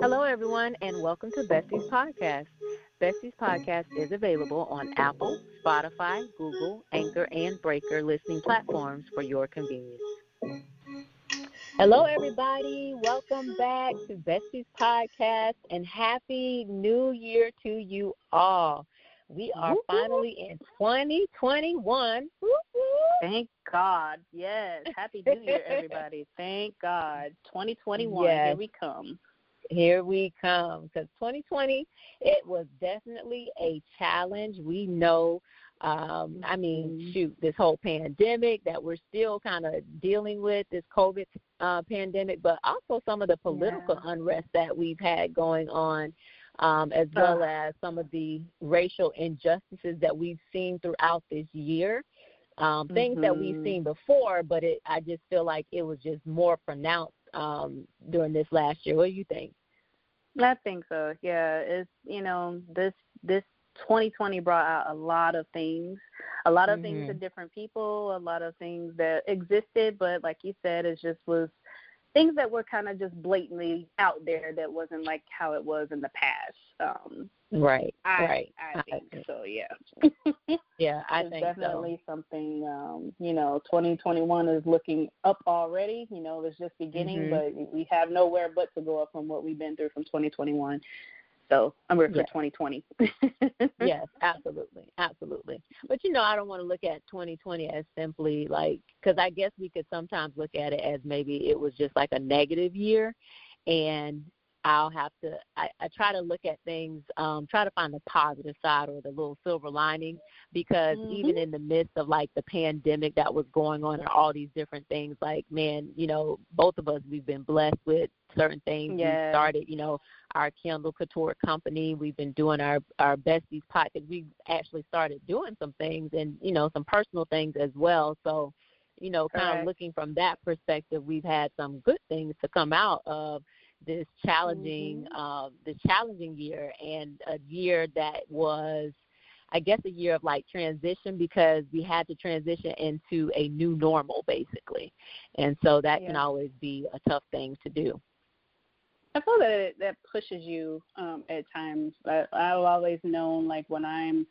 Hello, everyone, and welcome to Besties Podcast. Besties Podcast is available on Apple, Spotify, Google, Anchor, and Breaker listening platforms for your convenience. Hello, everybody. Welcome back to Besties Podcast, and Happy New Year to you all. We are Woo-hoo. finally in 2021. Woo-hoo. Thank God. Yes. Happy New Year, everybody. Thank God. 2021. Yes. Here we come. Here we come because 2020 it was definitely a challenge we know um i mean Mhm. shoot this whole pandemic that we're still kind of dealing with this covid uh pandemic but also some of the political Yeah. unrest that we've had going on um as well as some of the racial injustices that we've seen throughout this year um things that we've Mhm. seen before but it i just feel like it was just more pronounced um during this last year what do you think I think so. Yeah, it's you know this this 2020 brought out a lot of things, a lot of things Mhm. to different people, a lot of things that existed, but like you said, it just was things that were kind of just blatantly out there that wasn't like how it was in the past. Um, Right, I right. I think so. Yeah. Yeah, I it's think definitely something um you know 2021 is looking up already you know it's just beginning Mhm. but we have nowhere but to go up from what we've been through from 2021 so i'm ready for Yeah. 2020. Yes, absolutely, absolutely. But you know, I don't want to look at 2020 as simply like because I guess we could sometimes look at it as maybe it was just like a negative year, and I'll have to. I, I try to look at things, um, try to find the positive side or the little silver lining, because Mhm. even in the midst of like the pandemic that was going on and all these different things, like man, you know, both of us we've been blessed with certain things. We started, you know, our Kindle Couture company. We've been doing our our besties podcast. We've actually started doing some things and you know some personal things as well. So, you know, kind Correct. of looking from that perspective, we've had some good things to come out of this challenging Mhm. uh, this challenging year and a year that was I guess a year of like transition because we had to transition into a new normal basically. And so that can always be a tough thing to do. i feel that it, that pushes you um at times I, i've always known like when i'm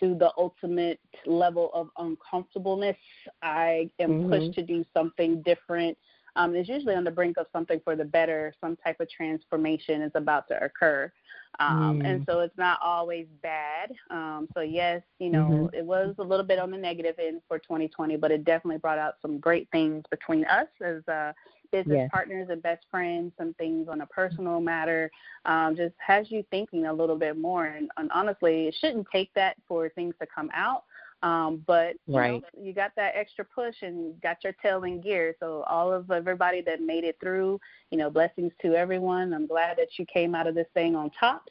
to the ultimate level of uncomfortableness i am Mhm. pushed to do something different um, it's usually on the brink of something for the better. Some type of transformation is about to occur. Um, Mm. And so it's not always bad. Um, so, yes, you know, Mhm. it was a little bit on the negative end for 2020, but it definitely brought out some great things between us as uh, business Yes. partners and best friends, some things on a personal matter. Um, just has you thinking a little bit more. And, and honestly, it shouldn't take that for things to come out. Um, but you, Right. know, you got that extra push and got your tail in gear. So all of everybody that made it through, you know, blessings to everyone. I'm glad that you came out of this thing on top.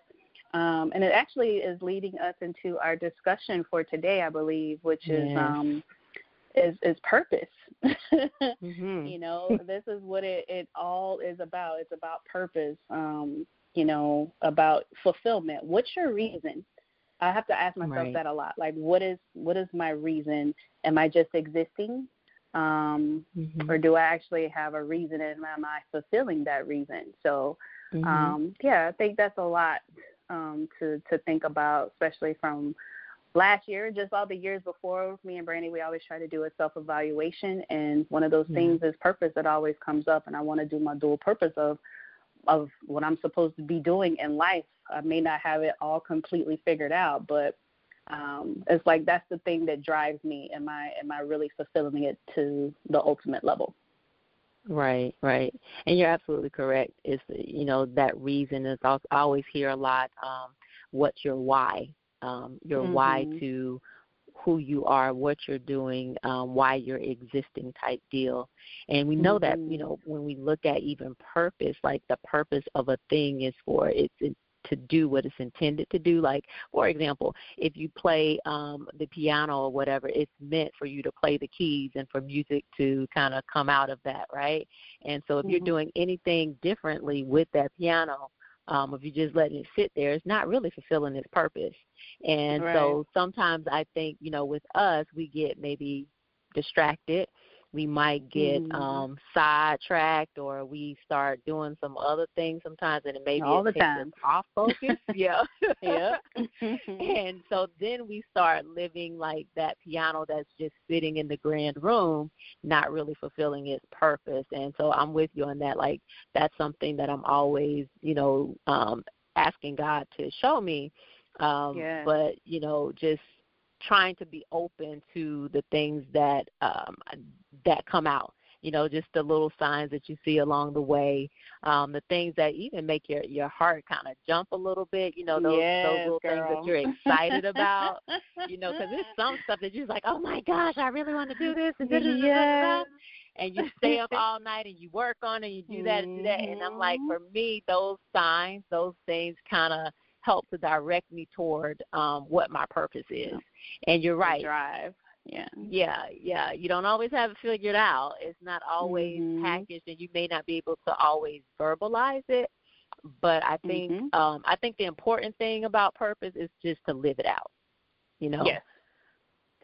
Um, and it actually is leading us into our discussion for today, I believe, which is Yes. um, is is purpose. Mhm. you know, this is what it, it all is about. It's about purpose. Um, you know, about fulfillment. What's your reason? I have to ask myself Right. that a lot. Like, what is what is my reason? Am I just existing, um, Mhm. or do I actually have a reason? And am I fulfilling that reason? So, Mhm. um, yeah, I think that's a lot um, to to think about, especially from last year, just all the years before. Me and Brandy, we always try to do a self evaluation, and one of those Yeah. things is purpose that always comes up. And I want to do my dual purpose of of what I'm supposed to be doing in life. I may not have it all completely figured out, but um, it's like that's the thing that drives me. Am I am I really fulfilling it to the ultimate level? Right, right, and you're absolutely correct. It's you know that reason is I always hear a lot. Um, what's your why? Um, your why Mhm. to who you are, what you're doing, um, why you're existing type deal. And we know that you know when we look at even purpose, like the purpose of a thing is for it's it, to do what it's intended to do. Like for example, if you play um, the piano or whatever, it's meant for you to play the keys and for music to kind of come out of that, right? And so if you're Mhm. doing anything differently with that piano, um, if you're just letting it sit there, it's not really fulfilling its purpose. And so sometimes I think, you know, with us, we get maybe distracted we might get Mhm. um sidetracked or we start doing some other things sometimes and it maybe All it the takes time. us off focus. yeah. yeah and so then we start living like that piano that's just sitting in the grand room, not really fulfilling its purpose. And so I'm with you on that. Like that's something that I'm always, you know, um asking God to show me. Um Yeah. but, you know, just trying to be open to the things that um that come out you know just the little signs that you see along the way um the things that even make your your heart kind of jump a little bit you know those yes, those little girl. things that you're excited about you know because there's some stuff that you're like oh my gosh i really want to do this and da. Yes. and you stay up all night and you work on it and you do that and do that and i'm like Mhm. for me those signs those things kind of help to direct me toward um what my purpose is and you're right Drive. Yeah. yeah, yeah. You don't always have it figured out. It's not always Mhm. packaged, and you may not be able to always verbalize it. But I think Mhm. um I think the important thing about purpose is just to live it out. You know. Yes.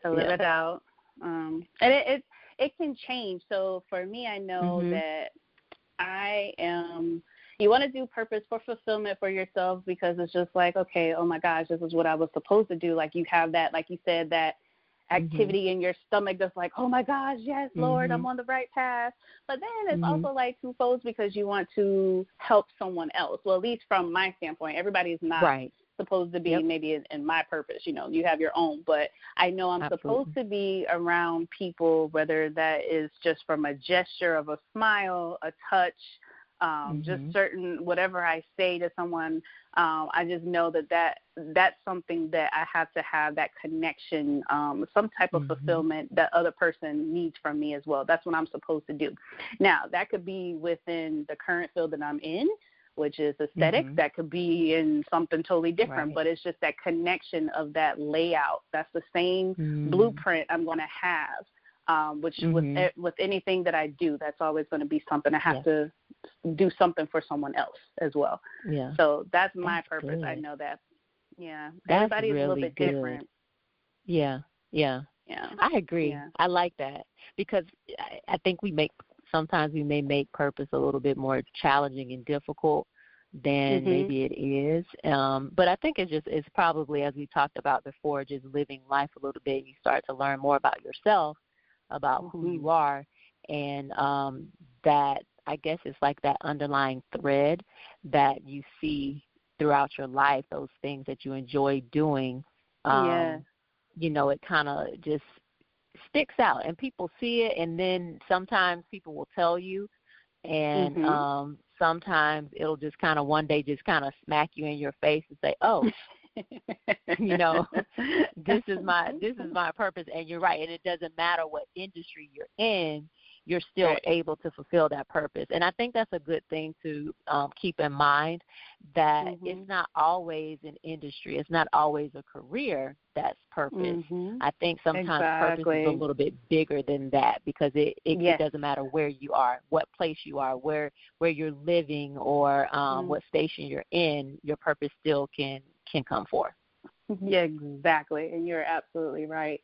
To live Yeah. it out. Um and it, it it can change. So for me I know Mhm. that I am you want to do purpose for fulfillment for yourself because it's just like, okay, oh my gosh, this is what I was supposed to do. Like you have that, like you said, that activity in your stomach that's like, oh my gosh, yes, Lord, I'm Mhm. on the right path. But then it's Mhm. also like two folds because you want to help someone else. Well, at least from my standpoint, everybody's not Right. supposed to be Yep. maybe in, in my purpose. You know, you have your own, but I know I'm Absolutely. supposed to be around people, whether that is just from a gesture of a smile, a touch, um, just Mhm. certain whatever I say to someone. Um, I just know that that that's something that I have to have that connection, um, some type of Mhm. fulfillment that other person needs from me as well. That's what I'm supposed to do. Now that could be within the current field that I'm in, which is aesthetics. Mhm. That could be in something totally different, Right. but it's just that connection of that layout. That's the same Mm. blueprint I'm going to have. Um, which with Mhm. e- with anything that I do, that's always going to be something I have Yeah. to do something for someone else as well. Yeah. So that's my That's purpose. I know that. Yeah, That's everybody's a little bit good. different. Yeah. Yeah. Yeah. I agree. Yeah. I like that because I, I think we make sometimes we may make purpose a little bit more challenging and difficult than Mhm. maybe it is. Um, but I think it's just it's probably as we talked about before, just living life a little bit. You start to learn more about yourself, about who Mhm. you are, and um, that I guess it's like that underlying thread that you see throughout your life. Those things that you enjoy doing. Um, Yeah. you know, it kind of just sticks out and people see it and then sometimes people will tell you and Mhm. um sometimes it'll just kind of one day just kind of smack you in your face and say, "Oh, you know, this is my this is my purpose." And you're right, and it doesn't matter what industry you're in, you're still Right. able to fulfill that purpose. And I think that's a good thing to um keep in mind that Mhm. it's not always an industry, it's not always a career that's purpose. Mhm. I think sometimes purpose is a little bit bigger than that because it it, Yes. it doesn't matter where you are, what place you are, where where you're living, or um, Mm. what station you're in. Your purpose still can can come forth. Yeah, exactly. And you're absolutely right.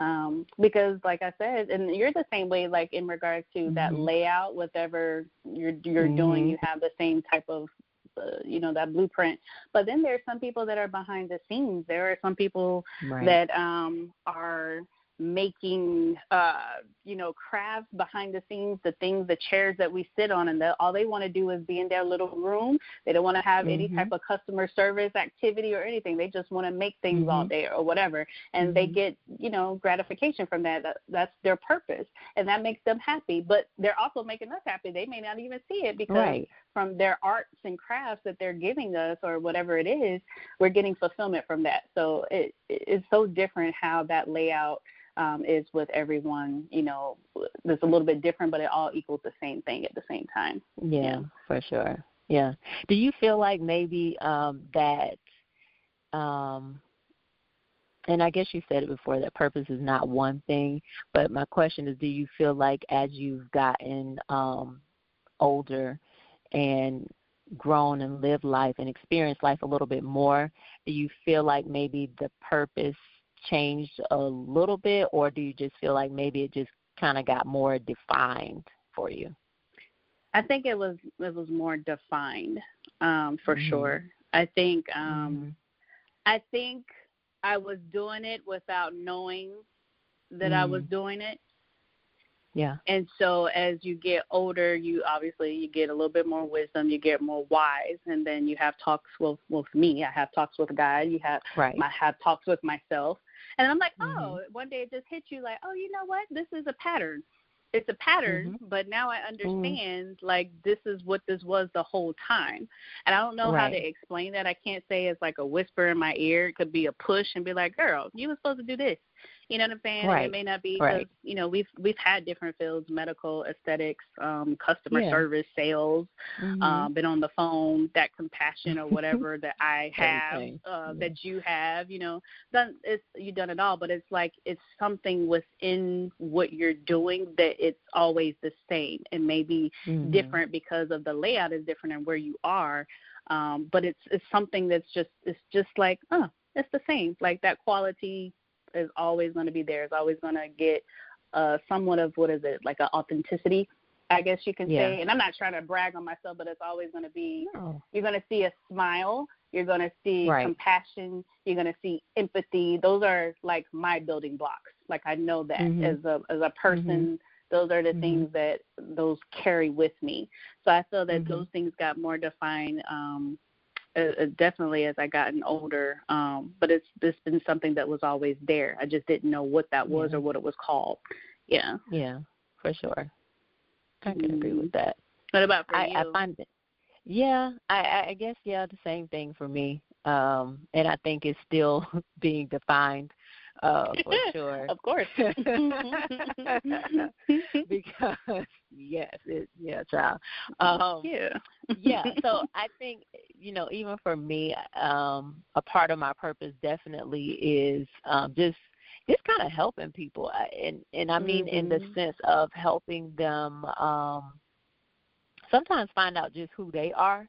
Um, because like I said, and you're the same way like in regards to that Mhm. layout, whatever you're you're doing, Mhm. you have the same type of uh, you know that blueprint. But then there's some people that are behind the scenes. There are some people Right. that um are making uh you know crafts behind the scenes the things the chairs that we sit on and the, all they want to do is be in their little room they don't want to have any Mhm. type of customer service activity or anything they just want to make things all Mhm. day or whatever and they Mhm. get you know gratification from that. that that's their purpose and that makes them happy but they're also making us happy they may not even see it because right. from their arts and crafts that they're giving us or whatever it is, we're getting fulfillment from that. So it it's so different how that layout um, is with everyone. You know, that's a little bit different, but it all equals the same thing at the same time. Yeah, Yeah. for sure. Yeah. Do you feel like maybe um that um and I guess you said it before that purpose is not one thing, but my question is do you feel like as you've gotten um older and grown and lived life and experienced life a little bit more, do you feel like maybe the purpose changed a little bit or do you just feel like maybe it just kind of got more defined for you? I think it was it was more defined um, for mm-hmm. sure. I think um, mm-hmm. I think I was doing it without knowing that mm-hmm. I was doing it. Yeah. And so as you get older, you obviously you get a little bit more wisdom, you get more wise, and then you have talks with with me. I have talks with God. You have right. I have talks with myself, and I'm like, mm-hmm. oh, one day it just hits you like, oh, you know what? This is a pattern it's a pattern, mm-hmm. but now I mm-hmm. understand mm-hmm. like this is what this was the whole time. And I don't know right. how to explain that. I can't say it's like a whisper in my ear. It could be a push and be like, "Girl, you were supposed to do this." You know what I'm saying? Right. it may not be right. you know we've we've had different fields: medical, aesthetics, um, customer yeah. service, sales. Mm-hmm. Um, been on the phone. That compassion or whatever that I have, uh, yeah. that you have. You know, done it's you've done it all. But it's like it's something within what you're doing that it's always the same and maybe mm-hmm. different because of the layout is different and where you are. Um, but it's it's something that's just it's just like oh it's the same like that quality is always going to be there. It's always going to get uh, somewhat of what is it like an authenticity, I guess you can yeah. say. And I'm not trying to brag on myself, but it's always going to be. No. You're going to see a smile. You're going to see right. compassion. You're going to see empathy. Those are like my building blocks. Like I know that mm-hmm. as a as a person. Mm-hmm. Those are the mm-hmm. things that those carry with me. So I feel that Mm-hmm. those things got more defined um, uh, definitely as I gotten older. Um, but it's it's been something that was always there. I just didn't know what that was yeah. or what it was called. Yeah. Yeah, for sure. I can mm. agree with that. What about for I, you? I find it. Yeah, I, I guess yeah, the same thing for me. Um, and I think it's still being defined uh, for sure. of course. because yes, it, yeah, child. Um, yeah. yeah. So I think you know, even for me, um, a part of my purpose definitely is um, just just kind of helping people, and and I mean mm-hmm. in the sense of helping them um, sometimes find out just who they are.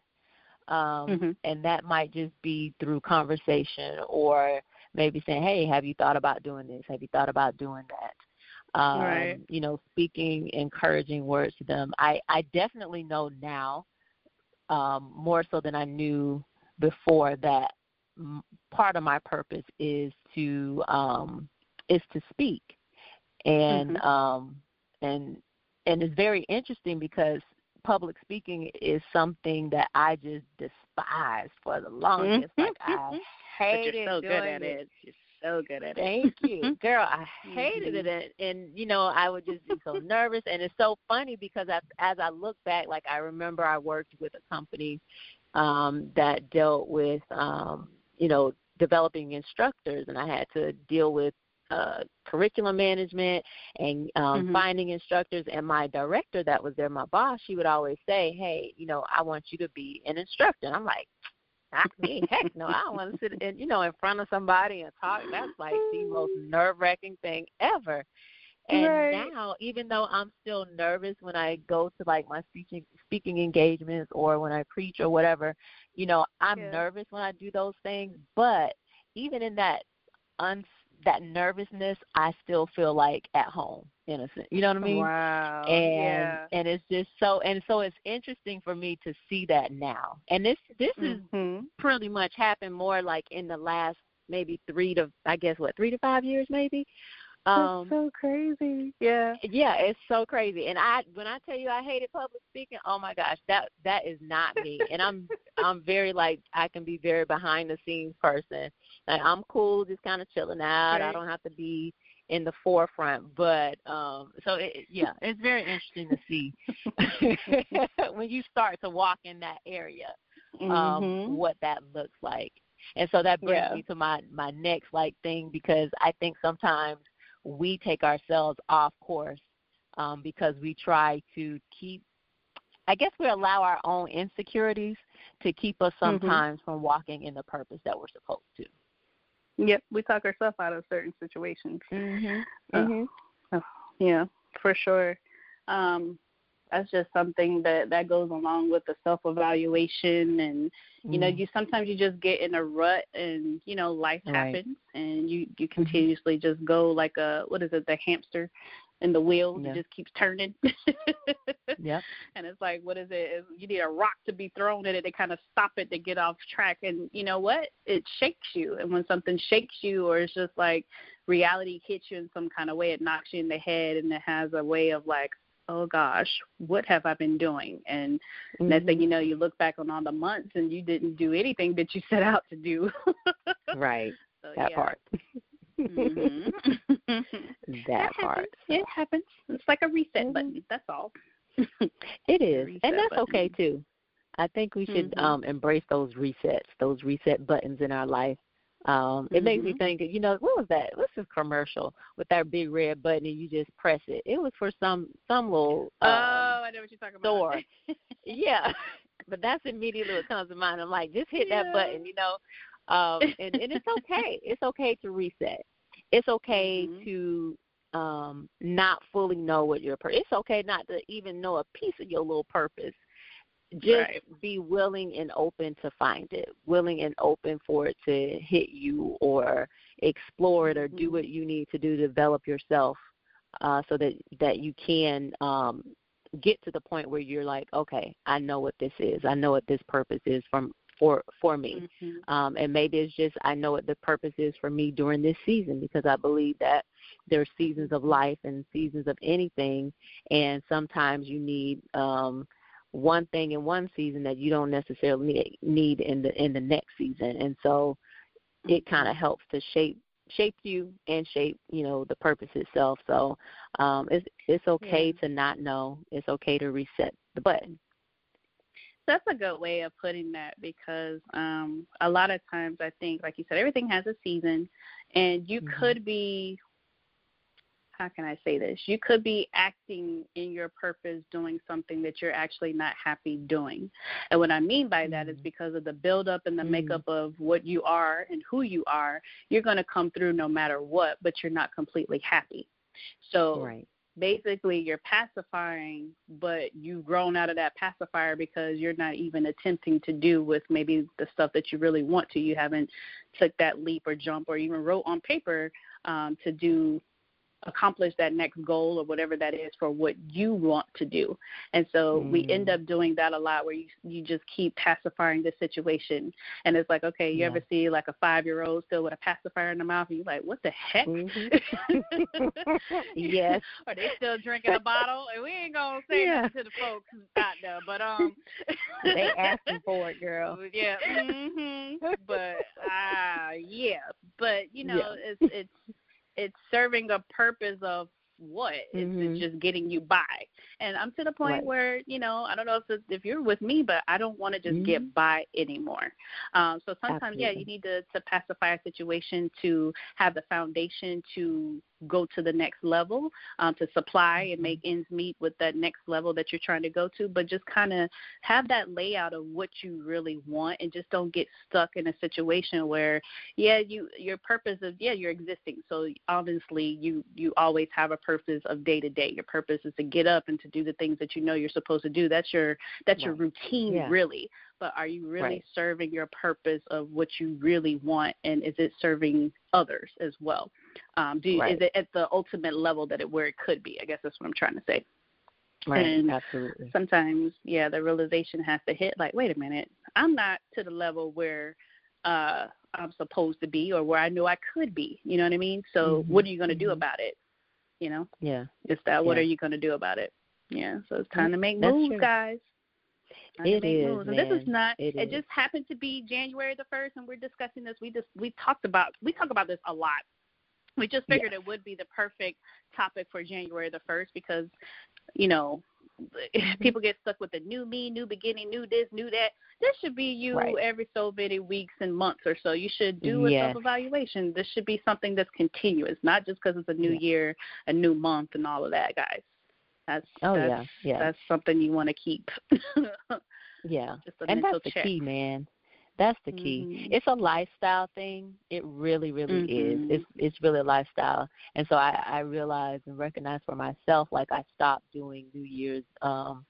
Um, mm-hmm. and that might just be through conversation or maybe saying, "Hey, have you thought about doing this? Have you thought about doing that?" Um, right. You know, speaking encouraging words to them. I I definitely know now, um, more so than I knew before, that m- part of my purpose is to um, is to speak, and mm-hmm. um, and and it's very interesting because public speaking is something that I just despised for the longest. like I hated but you're so good at it. You're so good at it. Thank you, girl. I hated mm-hmm. it, and you know I would just be so nervous. And it's so funny because I, as I look back, like I remember I worked with a company um, that dealt with um, you know developing instructors, and I had to deal with uh, curriculum management and um, mm-hmm. finding instructors. And my director, that was there, my boss, she would always say, "Hey, you know, I want you to be an instructor." And I'm like, "Not me, heck no! I don't want to sit, in, you know, in front of somebody and talk. That's like the most nerve wracking thing ever." And right. now, even though I'm still nervous when I go to like my speaking speaking engagements or when I preach or whatever, you know, I'm yeah. nervous when I do those things. But even in that un that nervousness, I still feel like at home, innocent. You know what I mean? Wow. And yeah. and it's just so and so it's interesting for me to see that now. And this this mm-hmm. is pretty much happened more like in the last maybe three to I guess what three to five years maybe. Um, That's so crazy. Yeah. Yeah, it's so crazy. And I when I tell you I hated public speaking, oh my gosh, that that is not me. and I'm I'm very like I can be very behind the scenes person. Like I'm cool, just kind of chilling out. Right. I don't have to be in the forefront. But um so it, yeah, it's very interesting to see when you start to walk in that area um mm-hmm. what that looks like. And so that brings Yeah. me to my my next like thing because I think sometimes we take ourselves off course um, because we try to keep I guess we allow our own insecurities to keep us Mm-hmm. sometimes from walking in the purpose that we're supposed to. Yep, we talk ourselves out of certain situations. Mhm. Uh, Mhm. oh, yeah, for sure. Um, that's just something that that goes along with the self evaluation and you know Mm. you sometimes you just get in a rut and you know life Right. happens and you you continuously just go like a what is it the hamster and the wheel Yeah. just keeps turning. yeah And it's like, what is it? You need a rock to be thrown at it to kind of stop it to get off track. And you know what? It shakes you. And when something shakes you, or it's just like reality hits you in some kind of way, it knocks you in the head, and it has a way of like, oh gosh, what have I been doing? And next thing Mhm. you know, you look back on all the months and you didn't do anything that you set out to do. Right. So, That yeah. part. Mhm. that part. happens. It happens. It's like a reset Mhm. button. That's all. It is, reset and that's okay too. I think we should Mhm. um embrace those resets, those reset buttons in our life. Um, it makes me Mhm. think, you know, what was that? What's this commercial with that big red button and you just press it? It was for some some little oh, um, I know what you're talking store. about. yeah. But that's immediately what comes to mind. I'm like, just hit that button, you know. Um and, and it's okay. it's okay to reset. It's okay Mhm. to um not fully know what your pur- it's okay not to even know a piece of your little purpose just Right. be willing and open to find it willing and open for it to hit you or explore it or do Mhm. what you need to do to develop yourself uh so that that you can um get to the point where you're like okay i know what this is i know what this purpose is from for for me Mhm. um, and maybe it's just I know what the purpose is for me during this season because I believe that there are seasons of life and seasons of anything, and sometimes you need um, one thing in one season that you don't necessarily need, in the in the next season, and so it kind of helps to shape shape you and shape you know the purpose itself. So um, it's it's okay Yeah. to not know. It's okay to reset the button. That's a good way of putting that because um a lot of times I think like you said everything has a season and you Mhm. could be how can I say this? You could be acting in your purpose doing something that you're actually not happy doing. And what I mean by that is Mhm. because of the build up and the makeup of what you are and who you are, you're going to come through no matter what, but you're not completely happy. So Right. basically you're pacifying but you've grown out of that pacifier because you're not even attempting to do with maybe the stuff that you really want to you haven't took that leap or jump or even wrote on paper um, to do accomplish that next goal or whatever that is for what you want to do. And so we Mm. end up doing that a lot where you you just keep pacifying the situation. And it's like, okay, you Yeah. ever see like a five year old still with a pacifier in the mouth and you're like, What the heck? Mhm. yes. Or they still drinking a bottle and we ain't gonna say Yeah. nothing to the folks out there. But um They asking for it, girl. Yeah. Mhm. But uh yeah. But you know, Yeah. it's it's it's serving a purpose of what? It's, Mhm. it's just getting you by. And I'm to the point Right. where, you know, I don't know if it's, if you're with me, but I don't want to just Mhm. get by anymore. Um, so sometimes, yeah, you need to, to pacify a situation to have the foundation to go to the next level, um, to supply and Mm-hmm. make ends meet with that next level that you're trying to go to. But just kind of have that layout of what you really want, and just don't get stuck in a situation where, yeah, you your purpose is yeah you're existing. So obviously you you always have a purpose of day to day. Your purpose is to get up and to do the things that you know you're supposed to do. That's your that's your routine Yeah. really. But are you really Right. serving your purpose of what you really want, and is it serving others as well? Um, do you, Right. is it at the ultimate level that it where it could be? I guess that's what I'm trying to say. Right. And Absolutely. Sometimes, yeah, the realization has to hit. Like, wait a minute, I'm not to the level where uh I'm supposed to be, or where I know I could be. You know what I mean? So, Mhm. what are you going to do Mhm. about it? You know, Yeah. it's that. What Yeah. are you going to do about it? Yeah. So it's time to make That's moves, true. guys. It is, moves. And this is not. It is. just happened to be January the first, and we're discussing this. We just we talked about we talk about this a lot. We just figured Yes. it would be the perfect topic for January the first because, you know, people get stuck with the new me, new beginning, new this, new that. This should be you Right. every so many weeks and months or so. You should do a Yes. self evaluation. This should be something that's continuous, not just because it's a new Yeah. year, a new month, and all of that, guys. That's Oh that's, yeah. Yeah. that's something you want to keep. yeah. just And that's the key, man. That's the key. Mhm. It's a lifestyle thing. It really, really Mhm. is. It's it's really a lifestyle. And so I, I realize and recognize for myself like I stopped doing New Year's um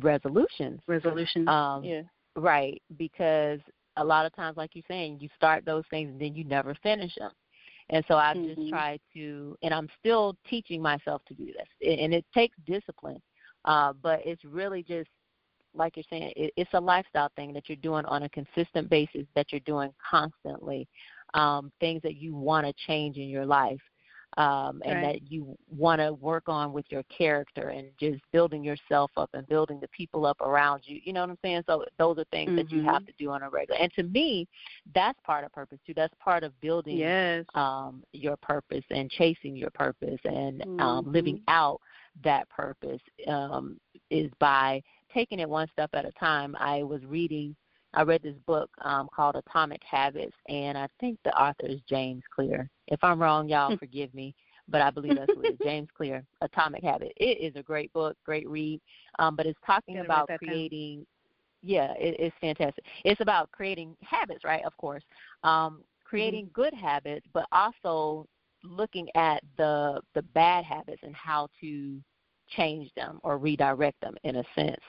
resolutions. Resolutions. Um yeah. Right, because a lot of times, like you're saying, you start those things and then you never finish them. And so I've mm-hmm. just tried to, and I'm still teaching myself to do this. And it takes discipline, uh, but it's really just like you're saying, it, it's a lifestyle thing that you're doing on a consistent basis, that you're doing constantly, um, things that you want to change in your life um, and right. that you want to work on with your character and just building yourself up and building the people up around you. You know what I'm saying? So those are things mm-hmm. that you have to do on a regular. And to me, that's part of purpose too. That's part of building yes. um, your purpose and chasing your purpose and mm-hmm. um, living out that purpose um, is by taking it one step at a time. I was reading I read this book um, called Atomic Habits, and I think the author is James Clear. If I'm wrong, y'all hmm. forgive me, but I believe that's what it is. James Clear, Atomic Habit. It is a great book, great read, um, but it's talking about creating. Down. Yeah, it, it's fantastic. It's about creating habits, right? Of course, um, creating mm-hmm. good habits, but also looking at the the bad habits and how to change them or redirect them in a sense.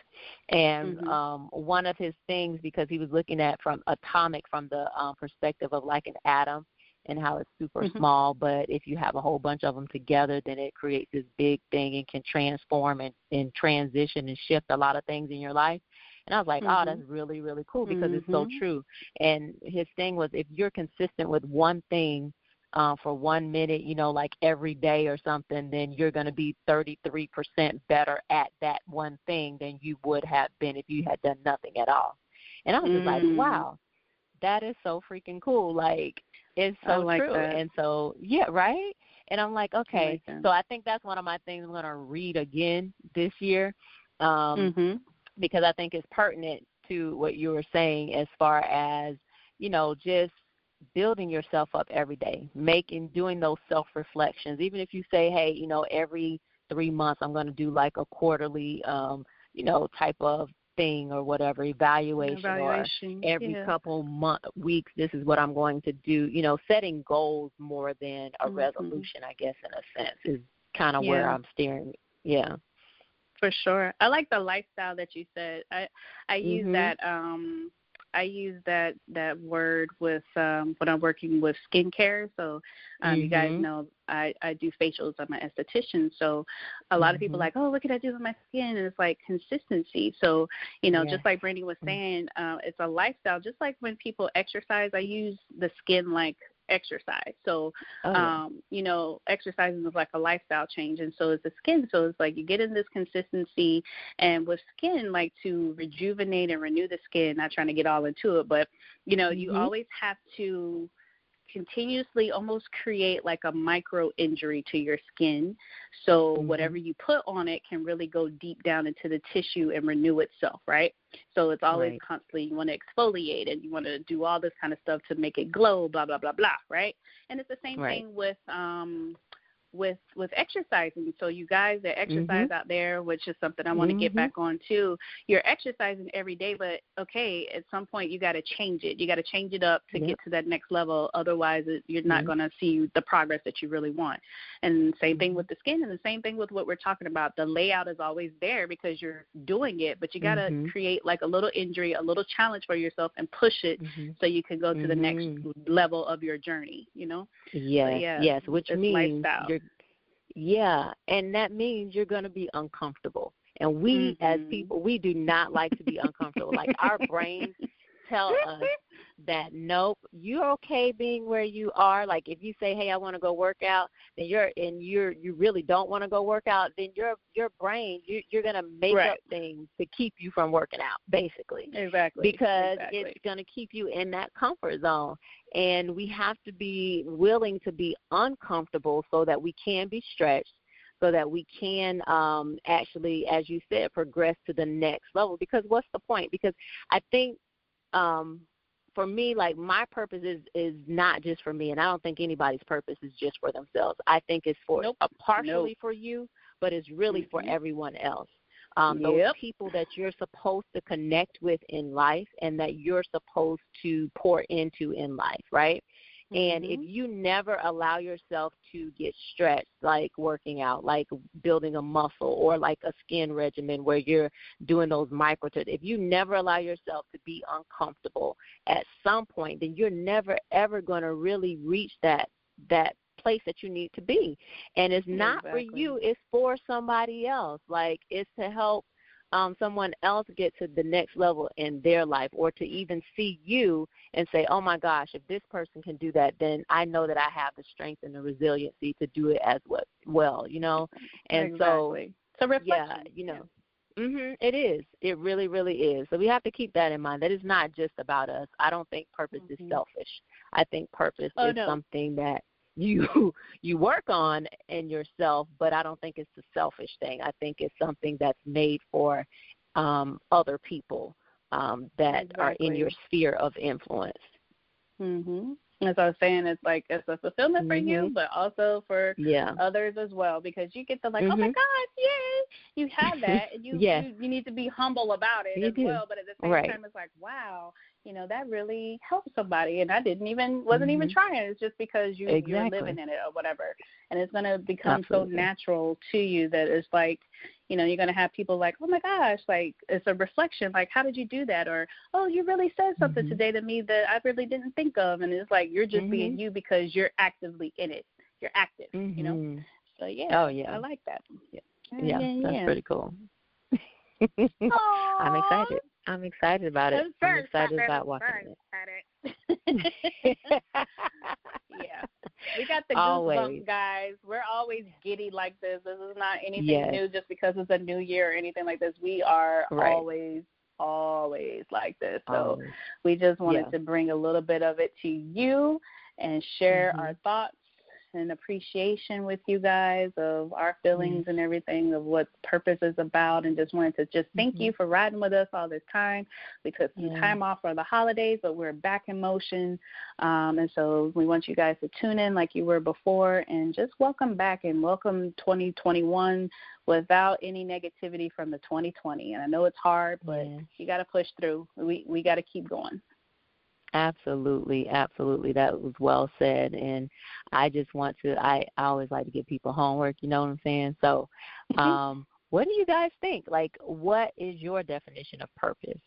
And mm-hmm. um, one of his things, because he was looking at from atomic from the um, perspective of like an atom and how it's super mm-hmm. small, but if you have a whole bunch of them together, then it creates this big thing and can transform and, and transition and shift a lot of things in your life. And I was like, mm-hmm. oh, that's really, really cool because it's so Mm-hmm. true. And his thing was if you're consistent with one thing uh, for one minute, you know, like every day or something, then you're going to be 33% better at that one thing than you would have been if you had done nothing at all. And I was just mm. like, wow, that is so freaking cool. Like, it's so like true. That. And so, yeah, right? And I'm like, okay. I like so I think that's one of my things I'm going to read again this year um, mm-hmm. because I think it's pertinent to what you were saying as far as, you know, just building yourself up every day, making doing those self reflections. Even if you say, hey, you know, every three months I'm going to do like a quarterly, um, you know, type of thing or whatever evaluation, evaluation. or every yeah. couple month weeks this is what I'm going to do. You know, setting goals more than a mm-hmm. resolution, I guess, in a sense, is kind of yeah. where I'm steering. Yeah. For sure. I like the lifestyle that you said. I I use mm-hmm. that um I use that that word with um, when I'm working with skincare. So um, mm-hmm. you guys Mm-hmm. know I I do facials. I'm an esthetician. So a lot mm-hmm. of people are like, oh, what can I do with my skin? And it's like consistency. So you know, yes. just like Brandy was mm-hmm. saying, uh, it's a lifestyle. Just like when people exercise, I use the skin like exercise. So, oh, yeah. um, you know, exercising is like a lifestyle change, and so is the skin. So it's like you get in this consistency, and with skin, like to rejuvenate and renew the skin. Not trying to get all into it, but you know, you mm-hmm. always have to continuously almost create like a micro injury to your skin so mm-hmm. whatever you put on it can really go deep down into the tissue and renew itself right so it's always right. constantly you want to exfoliate and you want to do all this kind of stuff to make it glow blah blah blah blah right and it's the same right. thing with um with with exercising. So you guys that exercise mm-hmm. out there, which is something I want to mm-hmm. get back on too. You're exercising every day, but okay, at some point you got to change it. You got to change it up to yep. get to that next level. Otherwise, it, you're not mm-hmm. going to see the progress that you really want. And same thing Mm-hmm. with the skin, and the same thing with what we're talking about. The layout is always there because you're doing it, but you got to Mm-hmm. create like a little injury, a little challenge for yourself, and push it Mm-hmm. so you can go to the next level of your journey. You know. Yes, yeah, yes, which means lifestyle. you're yeah, and that means you're going to be uncomfortable. And we mm-hmm. as people, we do not like to be uncomfortable. like our brains tell us that nope, you're okay being where you are. Like if you say, "Hey, I want to go work out," then you're and you're you really don't want to go work out, then your your brain you, you're gonna make right. up things to keep you from working out, basically. Exactly. Because exactly. it's gonna keep you in that comfort zone, and we have to be willing to be uncomfortable so that we can be stretched so that we can um, actually, as you said, progress to the next level. Because what's the point? Because I think um, for me, like my purpose is is not just for me, and I don't think anybody's purpose is just for themselves. I think it's for nope. uh, partially nope. for you, but it's really mm-hmm. for everyone else. Um, those people that you're supposed to connect with in life, and that you're supposed to pour into in life, right? And mm-hmm. if you never allow yourself to get stretched, like working out, like building a muscle, or like a skin regimen where you're doing those micro, if you never allow yourself to be uncomfortable at some point, then you're never ever going to really reach that that place that you need to be. And it's not exactly. for you, it's for somebody else. Like it's to help um, someone else get to the next level in their life or to even see you and say, oh my gosh, if this person can do that, then I know that I have the strength and the resiliency to do it as well, you know? And exactly. so, so yeah, you know. Mhm, it is. It really really is. So we have to keep that in mind. That is not just about us. I don't think purpose mm-hmm. is selfish. I think purpose oh, is no. something that you you work on in yourself, but I don't think it's a selfish thing. I think it's something that's made for um, other people um, that exactly. are in your sphere of influence. Mhm. As I was saying, it's like it's a fulfillment mm-hmm. for you, mm-hmm. but also for yeah. others as well, because you get the like, mm-hmm. oh my God, yay! You have that, and you, yes. you you need to be humble about it you as do. well. But at the same right. time, it's like, wow, you know that really helped somebody and i didn't even wasn't mm-hmm. even trying it's just because you exactly. you're living in it or whatever and it's going to become Absolutely. so natural to you that it's like you know you're going to have people like oh my gosh like it's a reflection like how did you do that or oh you really said something mm-hmm. today to me that i really didn't think of and it's like you're just mm-hmm. being you because you're actively in it you're active you know mm-hmm. so yeah oh yeah i like that yeah, yeah, yeah that's yeah. pretty cool i'm excited I'm excited about it. I'm excited about watching it. yeah. We got the goosebumps, guys. We're always giddy like this. This is not anything yes. new just because it's a new year or anything like this. We are right. always always like this. So always. we just wanted yeah. to bring a little bit of it to you and share mm-hmm. our thoughts and appreciation with you guys of our feelings mm-hmm. and everything of what purpose is about and just wanted to just thank mm-hmm. you for riding with us all this time. We took some yeah. time off for the holidays, but we're back in motion. Um, and so we want you guys to tune in like you were before and just welcome back and welcome 2021 without any negativity from the 2020. And I know it's hard, but yeah. you got to push through. We we got to keep going. Absolutely, absolutely. That was well said. And I just want to I, I always like to give people homework, you know what I'm saying? So um what do you guys think? Like what is your definition of purpose?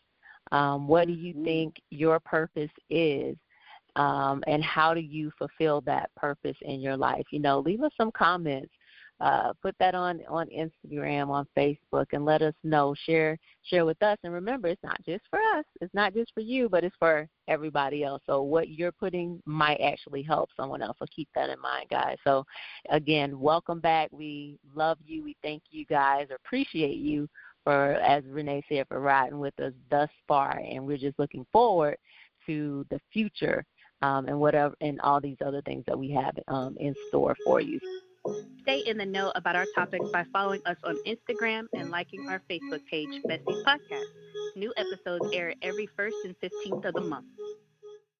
Um, what do you mm-hmm. think your purpose is? Um, and how do you fulfill that purpose in your life? You know, leave us some comments uh, put that on on Instagram, on Facebook, and let us know. Share share with us, and remember, it's not just for us. It's not just for you, but it's for everybody else. So what you're putting might actually help someone else. So keep that in mind, guys. So again, welcome back. We love you. We thank you guys. Appreciate you for, as Renee said, for riding with us thus far, and we're just looking forward to the future um, and whatever and all these other things that we have um, in store for you. Stay in the know about our topics by following us on Instagram and liking our Facebook page, Besties Podcast. New episodes air every 1st and 15th of the month.